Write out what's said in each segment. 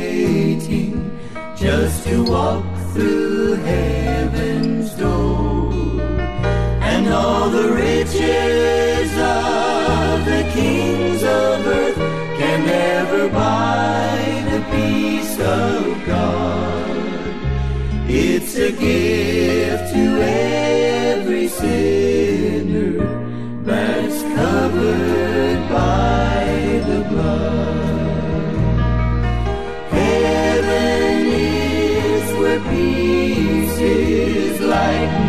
Waiting just to walk through heaven's door and all the riches of the kings of earth can never buy the peace of God. It's a gift to every sinner feels like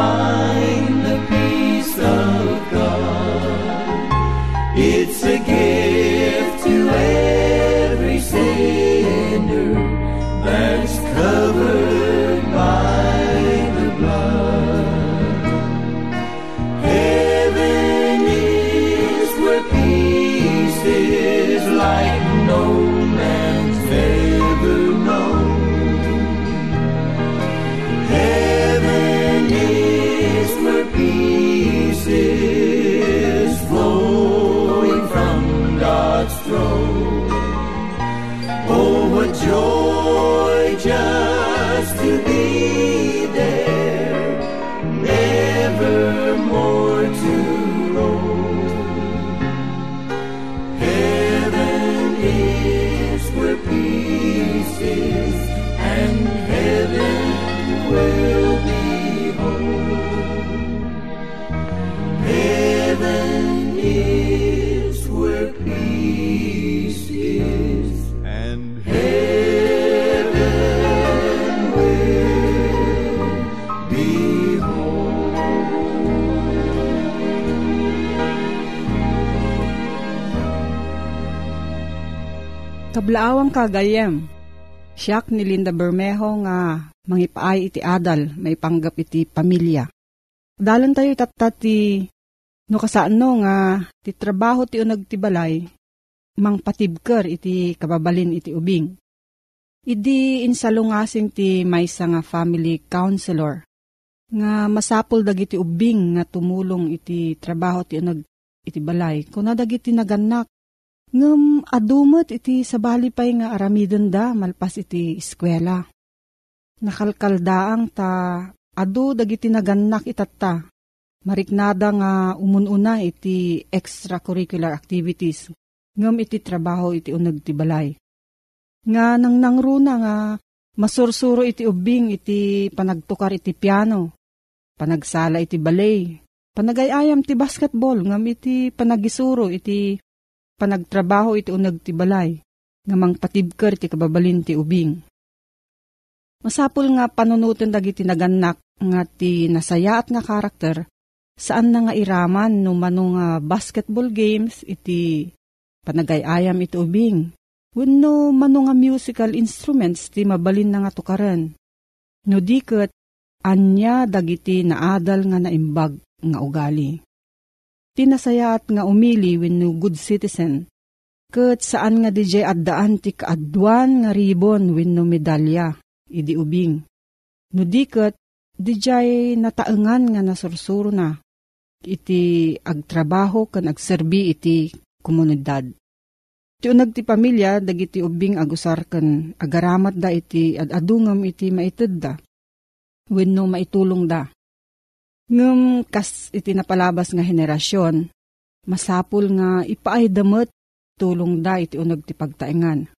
heart. Kablaawang kagayem. Siyak ni Linda Bermejo nga mangipaay iti adal, may panggap iti pamilya. Dalan tayo no kasaan no nga ti trabaho ti unag ti balay, mang patibker iti kababalin iti ubing. Idi insalungasing ti maysa nga family counselor nga masapol dagiti ubing nga tumulong iti trabaho ti unag iti balay. Kuna dagiti naganak Ngem adumot iti sabali pay nga aramidon da malpas iti eskwela. Nakalkaldaang ta adu dagiti nagannak itatta. Mariknada nga umununa iti extracurricular activities. Ngem iti trabaho iti uneg ti balay. Nga nang nangruna nga masursuro iti ubing iti panagtukar iti piano. Panagsala iti balay. Panagayayam ti basketball ngam iti panagisuro iti panagtrabaho iti unag ti balay, nga mang patibker ti kababalin ti ubing. Masapul nga panunutin dagiti naganak nga ti nasaya at nga karakter, saan na nga iraman no mano nga basketball games iti panagayayam iti ubing. Wenno mano nga musical instruments ti mabalin na nga tukaran. No diket, anya dagiti naadal nga naimbag nga ugali tinasayaat nga umili wenno good citizen. Kat saan nga DJ addaan ti kaadwan nga ribon wenno medalya, idi ubing. No diket, DJ nataengan nga nasursuro na, iti agtrabaho kan agserbi iti komunidad. Ti unag ti pamilya, dagiti ubing agusar kan agaramat da iti adadungam iti maited da. Wenno maitulong da. Ngem kas iti napalabas nga henerasyon, masapul nga ipaay damet tulong da iti unag ti pagtaengan.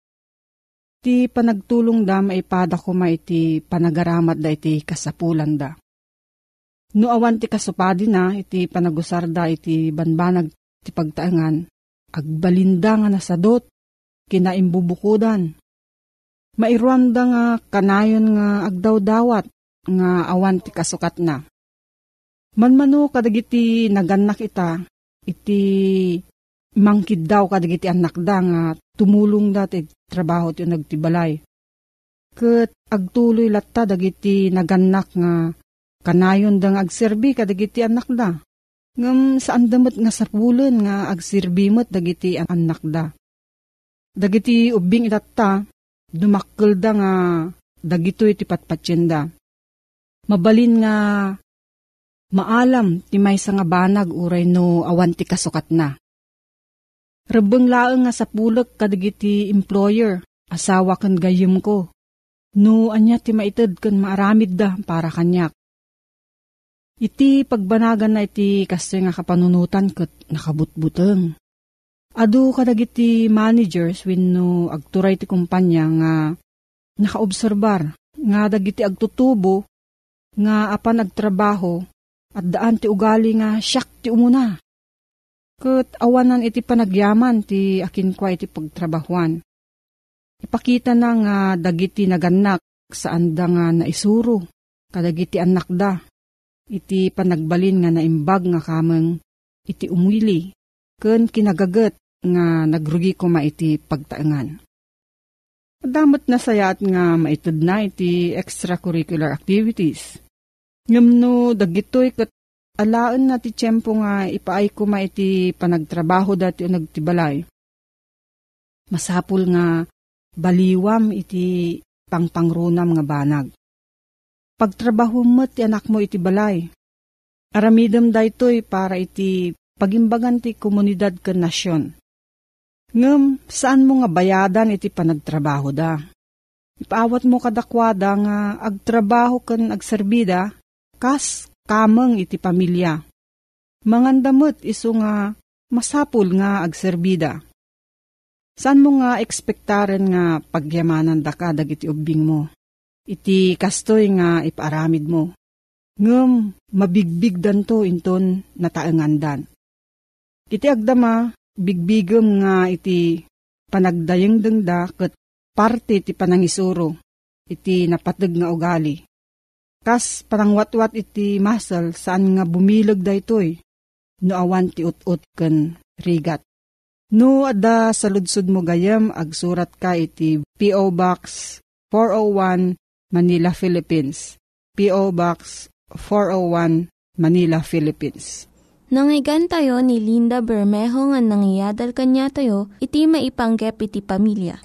Ti panagtulong da maipada ko ma iti panagaramat da iti kasapulan da. No awan ti kasupadi na iti panagusar da iti banbanag ti pagtaengan, agbalinda nga nasadot, kinaimbubukudan. Mairuam da nga kanayon nga agdaw-dawat nga awan ti kasukat na Manmano kadagiti naganak ita, iti mangkid daw kadagiti anak da nga tumulong da ti trabaho ti nagtibalay. Kat agtuloy latta dagiti naganak nga kanayon da nga agserbi kadagiti anak da. Ngam saan damat nga sapulan nga agsirbimot dagiti anak da. Dagiti ubing itatta, dumakkel da nga dagito iti patpatsyenda. Mabalin nga Maalam ti may nga banag uray no awan ti kasukat na. Rebeng laeng nga sa pulak kadagiti employer, asawa kan gayem ko. No anya ti maited kan maaramid da para kanyak. Iti pagbanagan na iti kasi nga kapanunutan kat nakabutbuteng. Adu kadagiti managers wenno agturay ti kumpanya nga nakaobserbar nga dagiti agtutubo nga apan agtrabaho at daan ti ugali nga siyak ti umuna. Kat awanan iti panagyaman ti akin kwa iti pagtrabahuan. Ipakita na nga dagiti naganak saan da nga naisuro, kadagiti anak da. Iti panagbalin nga naimbag nga kameng iti umwili, ken kinagagat nga nagrugi ko ma iti pagtaengan. Damot na sayat nga maitid na iti extracurricular activities. Ngam no, dagitoy kat alaan na ti tiyempo nga ipaay ko ma iti panagtrabaho dati o nagtibalay. Masapul nga baliwam iti pangpangrunam nga banag. Pagtrabaho mo ti anak mo iti balay. Aramidam daytoy para iti pagimbagan ti komunidad ken nasyon. Ngem, saan mo nga bayadan iti panagtrabaho da? Ipaawat mo kadakwada nga agtrabaho ken agserbida kas kameng iti pamilya. Mangandamot iso nga masapul nga agserbida. San mo nga ekspektaren nga pagyamanan da ka dagiti ubing mo? Iti kastoy nga iparamid mo. Ngem, mabigbig danto inton nataengandan. Iti agdama, bigbigem nga iti panagdayeng da ket parte ti panangisuro, iti napateg nga ugali. Kas parangwat-wat iti masal saan nga bumilag da itoy, no awan ti ut-ut ken rigat. No, adda sa ludsud mo gayam, agsurat ka iti P.O. Box 401 Manila, Philippines. P.O. Box 401 Manila, Philippines. Nangyigan tayo ni Linda Bermejo nga nangyadal kanya tayo, iti maipanggep iti pamilya.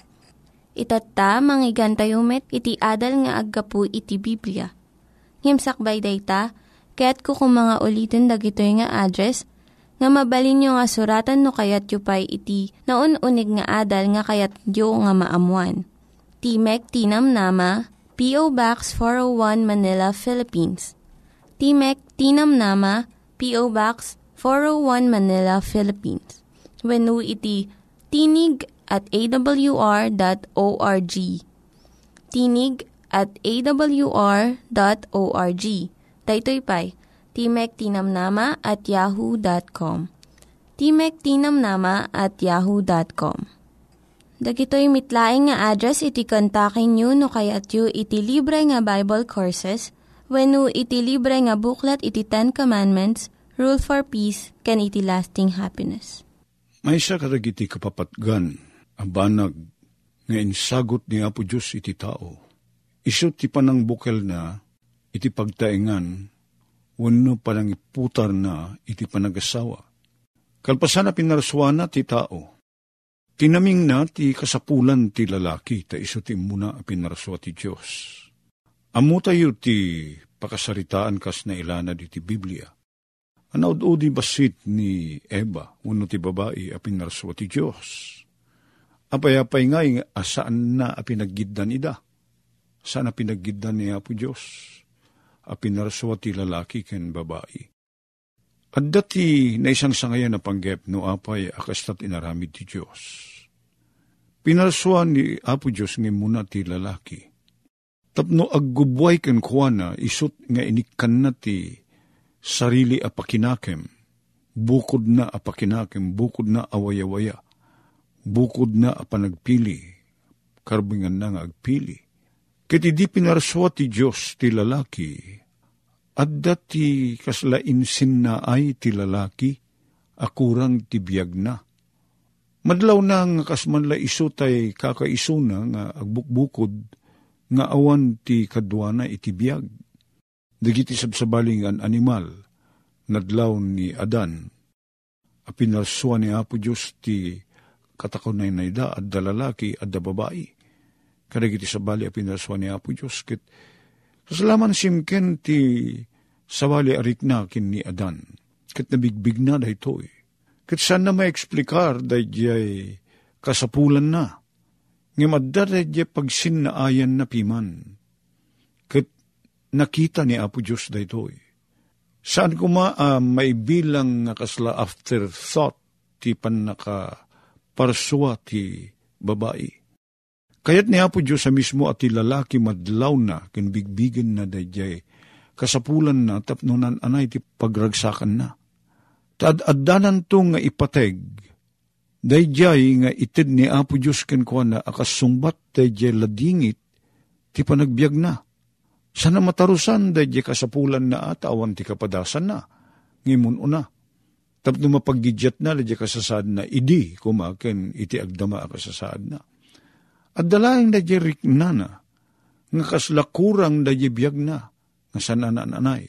Itatta, manggigan tayo met, iti adal nga aggapu iti Biblia. Ngimsakbay day ta, kaya't kukumanga ulitin dagito nga address nga mabalin nyo nga suratan no kayat yu pa'y iti na unig nga adal nga kayat yu nga maamuan. Timek Tinam Nama, P.O. Box 401 Manila, Philippines. Timek Tinam Nama, P.O. Box 401 Manila, Philippines. When iti tinig at awr.org. Tinig at awr.org. Daytoy pa'y Timek Tinamnama at yahoo.com. Timek Tinamnama at yahoo.com. Dagitoy mitlaing nga address iti kontakin nyo no kayat yu iti libre nga Bible Courses when no iti libre nga buklat iti Ten Commandments, Rule for Peace, can iti lasting happiness. May isa karagiti kapapatgan, abanag, nga insagot ni Apo Diyos iti tao. Iso ti panang bukel na, iti pagtaingan, wano palang iputar na iti panagasawa. Kalpasan na pinaraswana ti tao. Tinaming na ti kasapulan ti lalaki, ta iso ti muna a pinaraswa ti Diyos. Amo tayo ti pakasaritaan kas na ilana di ti Biblia. Anaud-udi basit ni Eva, uno ti babae a pinaraswa ti Diyos. Apay-apay nga asaan na a pinaggidan ida. Saan a pinaggidan ni Apo Diyos? a pinaraswa lalaki ken babae. At dati na isang sangayan na panggep no apay akastat inaramid ti Diyos. Pinaraswa ni Apo Diyos nga muna ti lalaki. Tapno aggubway ken kuana isut nga inikan na ti sarili apakinakem. Bukod na apakinakem, bukod na awaya-waya. Bukod na apanagpili. Karbingan na nga agpili Ket di pinaraswa ti Diyos ti lalaki, at dati kaslainsin na ay ti lalaki, akurang ti biyag na. Madlaw na nga kasman la iso tay kakaiso na nga agbukbukod, nga awan ti kadwana iti biyag. Dagiti sabsabaling an animal, nadlaw ni Adan, a pinaraswa ni Apo Diyos ti katakunay na ida at dalalaki at da babae kadagiti sabali a pinaswa ni Apo Diyos. Kit, kasalaman simken ti sabali arik na kin ni Adan. Kit nabigbig na da ito eh. Kit saan na maeksplikar da jay kasapulan na. Ngamadda da jay pagsin na ayan na piman. Kit nakita ni Apo Diyos da ito eh. Saan ko ma uh, may bilang nga kasla afterthought ti panaka parswa ti babae Kayat niya po Diyos sa mismo at lalaki madlaw na, kinbigbigan na dayjay, kasapulan na, tapnunan anay ti pagragsakan na. Tad-addanan to nga ipateg, dayjay nga itid ni Apo Diyos ken kwa na akasungbat dayjay ladingit, ti panagbiag na. Sana matarusan dayjay kasapulan na at awan ti kapadasan na, ngimun una. Tapno mapagidyat na, dayjay kasasad na, idi kumaken iti agdama akasasaad na at dalaing da jerik nana, nga kaslakurang da biyag na, nga sanananay.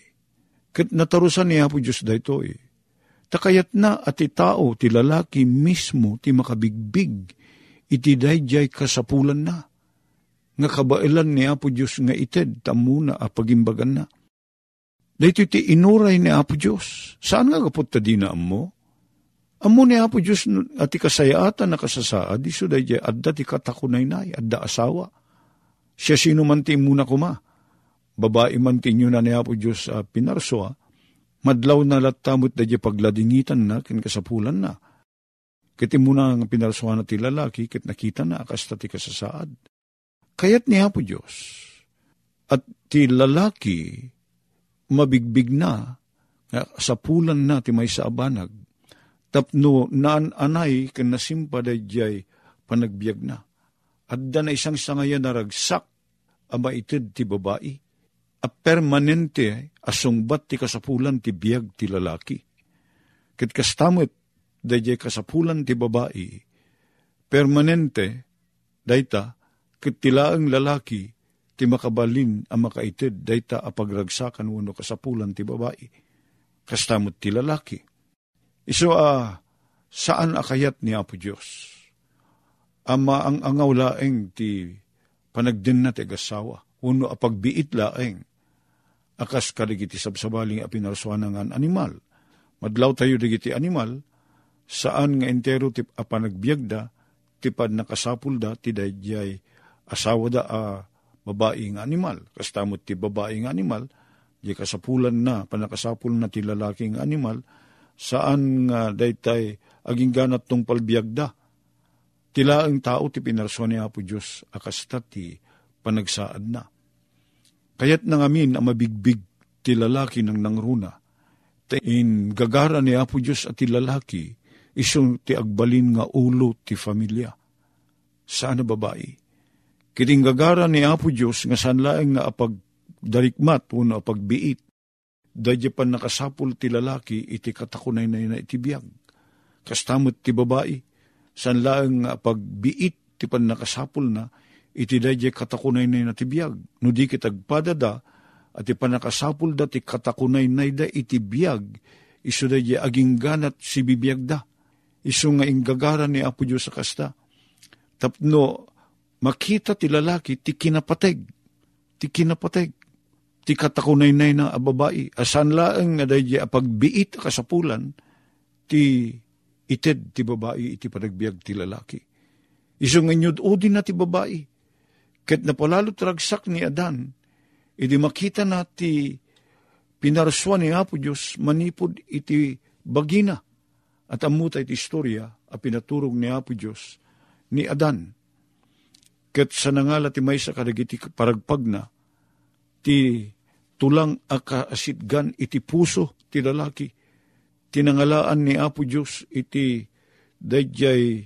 Kat natarusan niya po Diyos da ito eh. Takayat na at tao ti lalaki mismo ti makabigbig, iti dayjay kasapulan na. Nga kabailan niya po Diyos nga ited, tamuna a pagimbagan na. Dahito ti inuray ni Apo Diyos. Saan nga kapot ta di na mo? Amo ni Apo Diyos at ikasayaatan na kasasaad, iso da jay adda ti katakunay na, adda asawa. Siya sino man ti muna kuma. Babae man ti na ni Apo Diyos uh, pinarsoa, madlaw na latamot da jay pagladingitan na, kin kasapulan na. Kiti muna ang pinarsoa na ti lalaki, kit nakita na akasta ti kasasaad. Kayat ni Apo Diyos, at ti lalaki, mabigbig na, sa na ti may sa abanag, tapno naan anay ken nasimpa jay panagbiag na. Adda na isang sangayan na ragsak ama itid ti babae. A permanente asungbat ti kasapulan ti biag ti lalaki. Ket kastamot dayjay kasapulan ti babae, permanente, dayta, ket tilaang lalaki, ti makabalin ang makaitid, dayta apagragsakan wano kasapulan ti babae. Kastamot ti lalaki. Iso a, uh, saan akayat ni Apo Diyos? Ama ang angaw laeng ti panagdin na ti gasawa, uno apagbiit laeng, akas kaligiti sabsabaling a pinarsuanangan animal. Madlaw tayo digiti animal, saan nga entero tip a panagbiagda, tipad nakasapul da, ti dayjay asawa da a babae nga animal. Kastamot ti babae nga animal, di kasapulan na, panakasapul na ti lalaking animal, saan nga daytay aging ganat tong palbiagda. Tila ang tao ti pinarso ni Apo Diyos, akasta ti panagsaad na. Kayat nang amin ang mabigbig ti lalaki ng nangruna. In gagara ni Apo Diyos at ti lalaki, isong ti agbalin nga ulo ti familia. Sana babae? Kiting gagara ni Apo Diyos nga sanlaeng nga apag darikmat uno apagbiit. Dadya pa nakasapul ti lalaki iti katakunay na na itibiyag. Kastamot ti babae, sanlaeng nga apagbiit ti pan nakasapul na iti dayjay katakunay na natibiyag. No di kitagpadada, at ipanakasapul da ti katakunay na da iti biyag, iso dayjay aging ganat si bibiyag da. Iso nga inggagara ni Apo Diyos sa kasta. Tapno, makita ti lalaki ti kinapateg, ti kinapateg, ti katakunay na na babae, asan laeng nga dayjay apagbiit kasapulan, ti ited ti babae iti panagbiag ti lalaki. Iso nga nyud udin na ti babae, Ket napalalo tragsak ni Adan, idi makita na ti pinarswa ni Apo Diyos manipod iti bagina at amuta iti istorya a pinaturog ni Apo Diyos ni Adan. Ket sa nangala ti maysa kadagiti paragpag na ti tulang akaasitgan iti puso ti lalaki. Tinangalaan ni Apo Diyos iti dayjay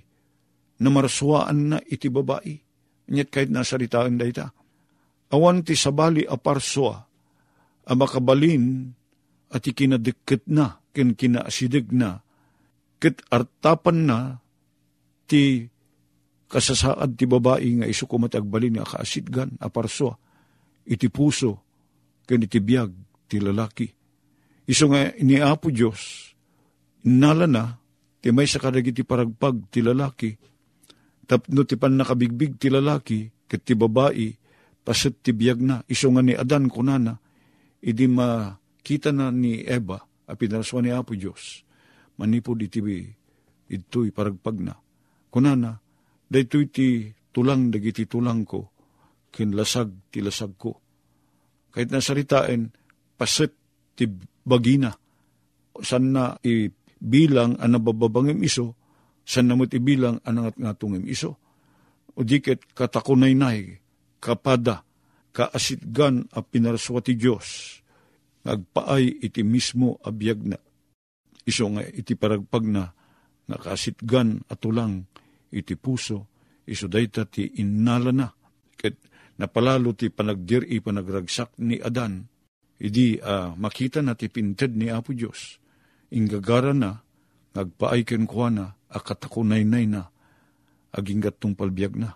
namarswaan na iti babae Nyet kahit nasaritaan da ita. Awan ti sabali aparswa, a makabalin at ikinadikit na, kin kinaasidig na, kit artapan na ti kasasaad ti babae nga iso kumatagbalin nga kaasidgan, aparswa, iti puso, kin iti biyag ti lalaki. Iso nga ni Apo Diyos, nala na, ti may sa kadagiti paragpag ti lalaki, Tapno ti pan nakabigbig ti lalaki, ket ti babae, pasit ti biyag na, iso nga ni Adan kunana, idi makita na ni Eva, a pinaraswa ni Apo Diyos, manipod iti ito'y paragpag na. Kunana, daytoy ti tulang dagiti tulang ko, kinlasag ti lasag ko. Kahit nasaritain, pasit ti bagina, san na ibilang ang nabababangim iso, san namot ibilang anangat nga iso. O diket katakunay-nay, kapada, kaasitgan a pinaraswa Diyos, nagpaay iti mismo abiyag na. Iso nga iti paragpag na, nga kaasitgan at tulang iti puso, iso dayta ti innala na. Ket napalalo ti panagdiri panagragsak ni Adan, idi uh, makita na ti pinted ni Apo Diyos, inggagara na, nagpaay ken na, akatakunaynay na, aging gatong palbiag na.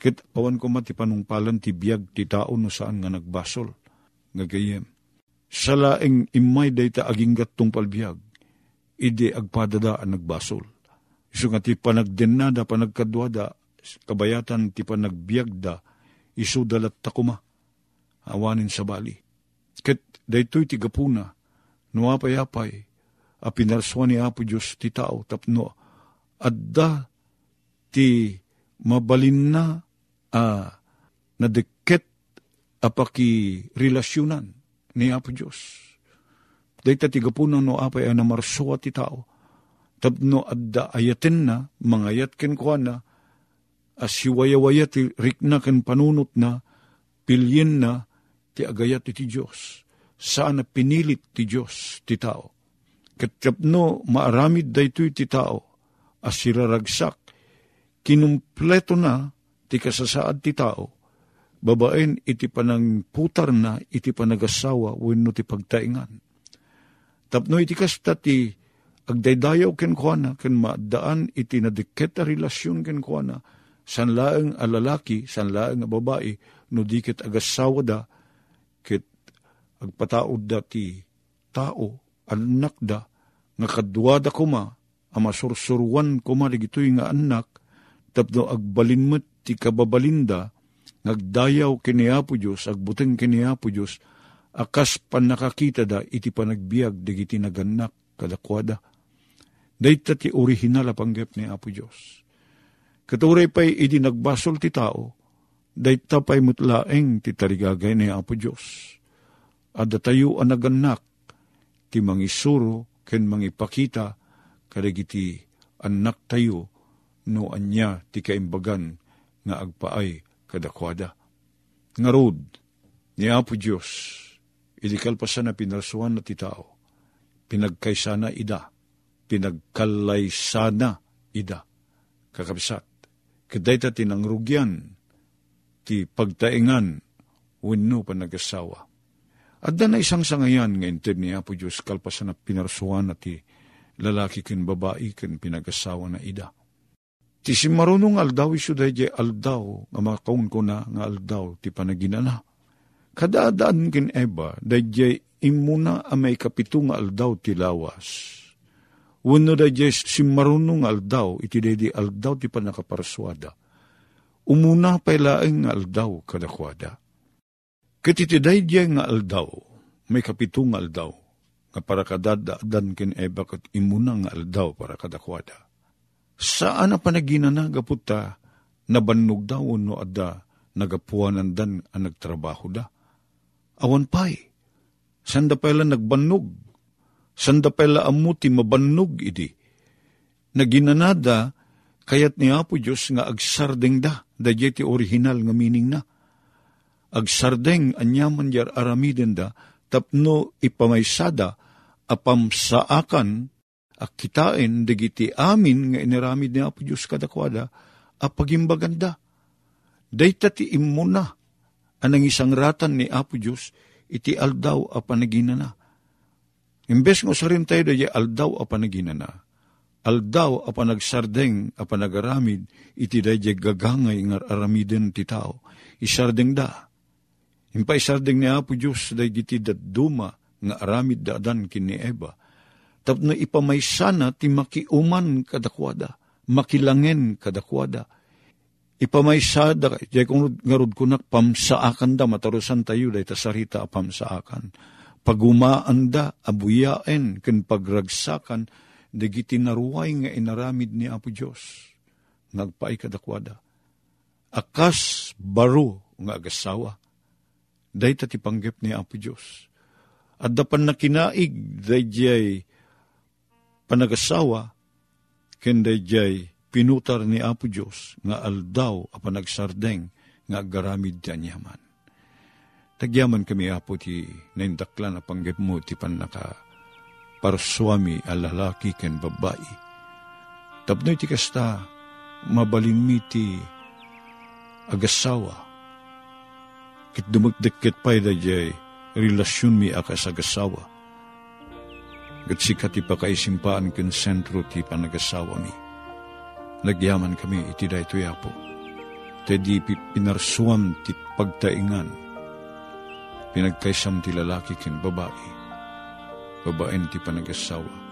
Kit awan ko mati panungpalan ti biag ti tao no saan nga nagbasol, nga gayem. Sa laeng imay dayta aging gatong palbiag, ide agpadada ang nagbasol. Iso nga ti panagdenada, panagkadwada, kabayatan ti panagbiagda, iso dalat takuma, awanin sa bali. Ket daytoy ti gapuna, nuapay-apay, a pinarswa ni Apo Diyos ti tao tapno adda ti mabalin na uh, nadeket apaki relasyonan ni Apo Diyos. Dahita ti gapunan no apay na marsuwa ti tao. Tapno adda ayaten na, mangayat ken kwa na, as siwayawaya ti rikna ken panunot na, pilyin na, ti agayat ti Diyos. Saan na pinilit ti Diyos ti tao. Katapno maaramid daytoy ti tao, as siraragsak, kinumpleto na ti kasasaad ti tao, babaen iti panang putar na iti panagasawa wenno ti pagtaingan. Tapno iti kasta ti agdaydayaw ken kuana, ken maadaan iti nadikit a relasyon ken kuana, san laeng a lalaki, san laeng a babae, no dikit agasawa da, kit agpataod da ti tao, anak da, nga kadwada kuma, ama sursurwan kuma ligitoy nga anak, tapno agbalinmet ti kababalinda, nagdayaw kini Apo Diyos, agbuteng kini Apo Diyos, akas pan nakakita da iti panagbiag digiti naganak kadakwada. Dayta ti original a panggap ni Apo Diyos. Katuray pa'y iti nagbasol ti tao, dayta pa'y mutlaeng ti tarigagay ni Apo Diyos. Ada tayo ang naganak, ti mangisuro, ken mangipakita, kadagiti anak tayo, no anya ti kaimbagan nga agpaay kadakwada. Ngarod, ni Apo Diyos, iti kalpasan na pinarsuan na ti tao, pinagkaysana ida, pinagkalaysana ida, kakabsat, kaday ta tinangrugyan, ti pagtaingan, wenno pa nagasawa. At na isang sangayan nga inted ni Apo Diyos kalpasan na pinarsuan na ti lalaki ken babae ken pinagasawa na ida. Ti si marunong aldaw iso dayjay aldaw nga makaun ko na nga aldaw ti panaginana. Kadaadaan ken Eva dayjay imuna a may kapito nga aldaw ti lawas. Wano dayjay si marunong aldaw iti daydi aldaw ti panakaparaswada. Umuna pay laeng nga aldaw kadakwada. Katitiday diya nga aldaw, may kapitong aldaw, nga para kadadaadan ken eba kat imuna nga aldaw para kadakwada. Saan na panaginana gaputa, nabannog daw no adda, nagapuanan dan ang nagtrabaho da. Awan pay, sanda pala nagbannog, sanda pala amuti mabannog idi. Naginanada, kayat ni Apo Diyos nga agsardeng da, da ti original nga meaning na agsardeng anyaman jar aramiden da, tapno ipamaysada, apam saakan, akitain, digiti amin nga iniramid ni Apo Diyos kadakwada, apagimbaganda. Dayta ti imuna, anang isang ratan ni Apo Diyos, iti aldaw a panaginana. Imbes ngo sa rin tayo dahi aldaw a panaginana, aldaw a panagsardeng a panagaramid, iti dahi gagangay nga aramiden ti tao, isardeng da, Impaisardeng ni Apo Diyos day giti duma nga aramid daadan kini Eva. Tapno ipamaysana ti makiuman kadakwada, makilangen kadakwada. Ipamaysada, jay kung ngarod kunak pamsaakan da, matarusan tayo day tasarita pamsaakan. Pagumaan da, abuyaen, ken pagragsakan, dagiti naruway nga inaramid ni Apo Diyos. Nagpaay kadakwada. Akas baro nga agasawa day ti panggap ni Apo Diyos. At dapan na kinaig, day panagasawa, ken day pinutar ni Apo Diyos, nga aldaw a panagsardeng, nga garamid ti anyaman. Tagyaman kami, Apo, ti naindakla na panggap mo, ti panaka paraswami a lalaki ken babae. Tapno ti kasta, mabalin mi ti agasawa, Kit dumagdikit pa'y da jay, relasyon mi akas agasawa. Gat sikat ipakaisimpaan ken sentro ti panagasawa mi. Nagyaman kami iti da ito yapo. Te di pinarsuam ti pagtaingan. Pinagkaisam ti lalaki ken babae. Babaen ti panagasawa.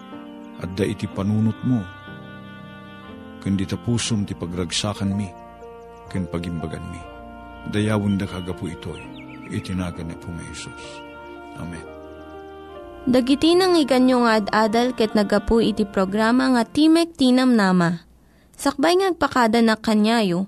At da iti panunot mo. Ken di tapusom ti pagragsakan mi. Ken pagimbagan mi dayawon da kagapu itoy, itinagan na po may. Amen. Dagiti nang iganyo nga ad-adal ket nagapu iti programa nga Timek Tinam Nama. Sakbay ngagpakada na kanyayo,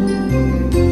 Música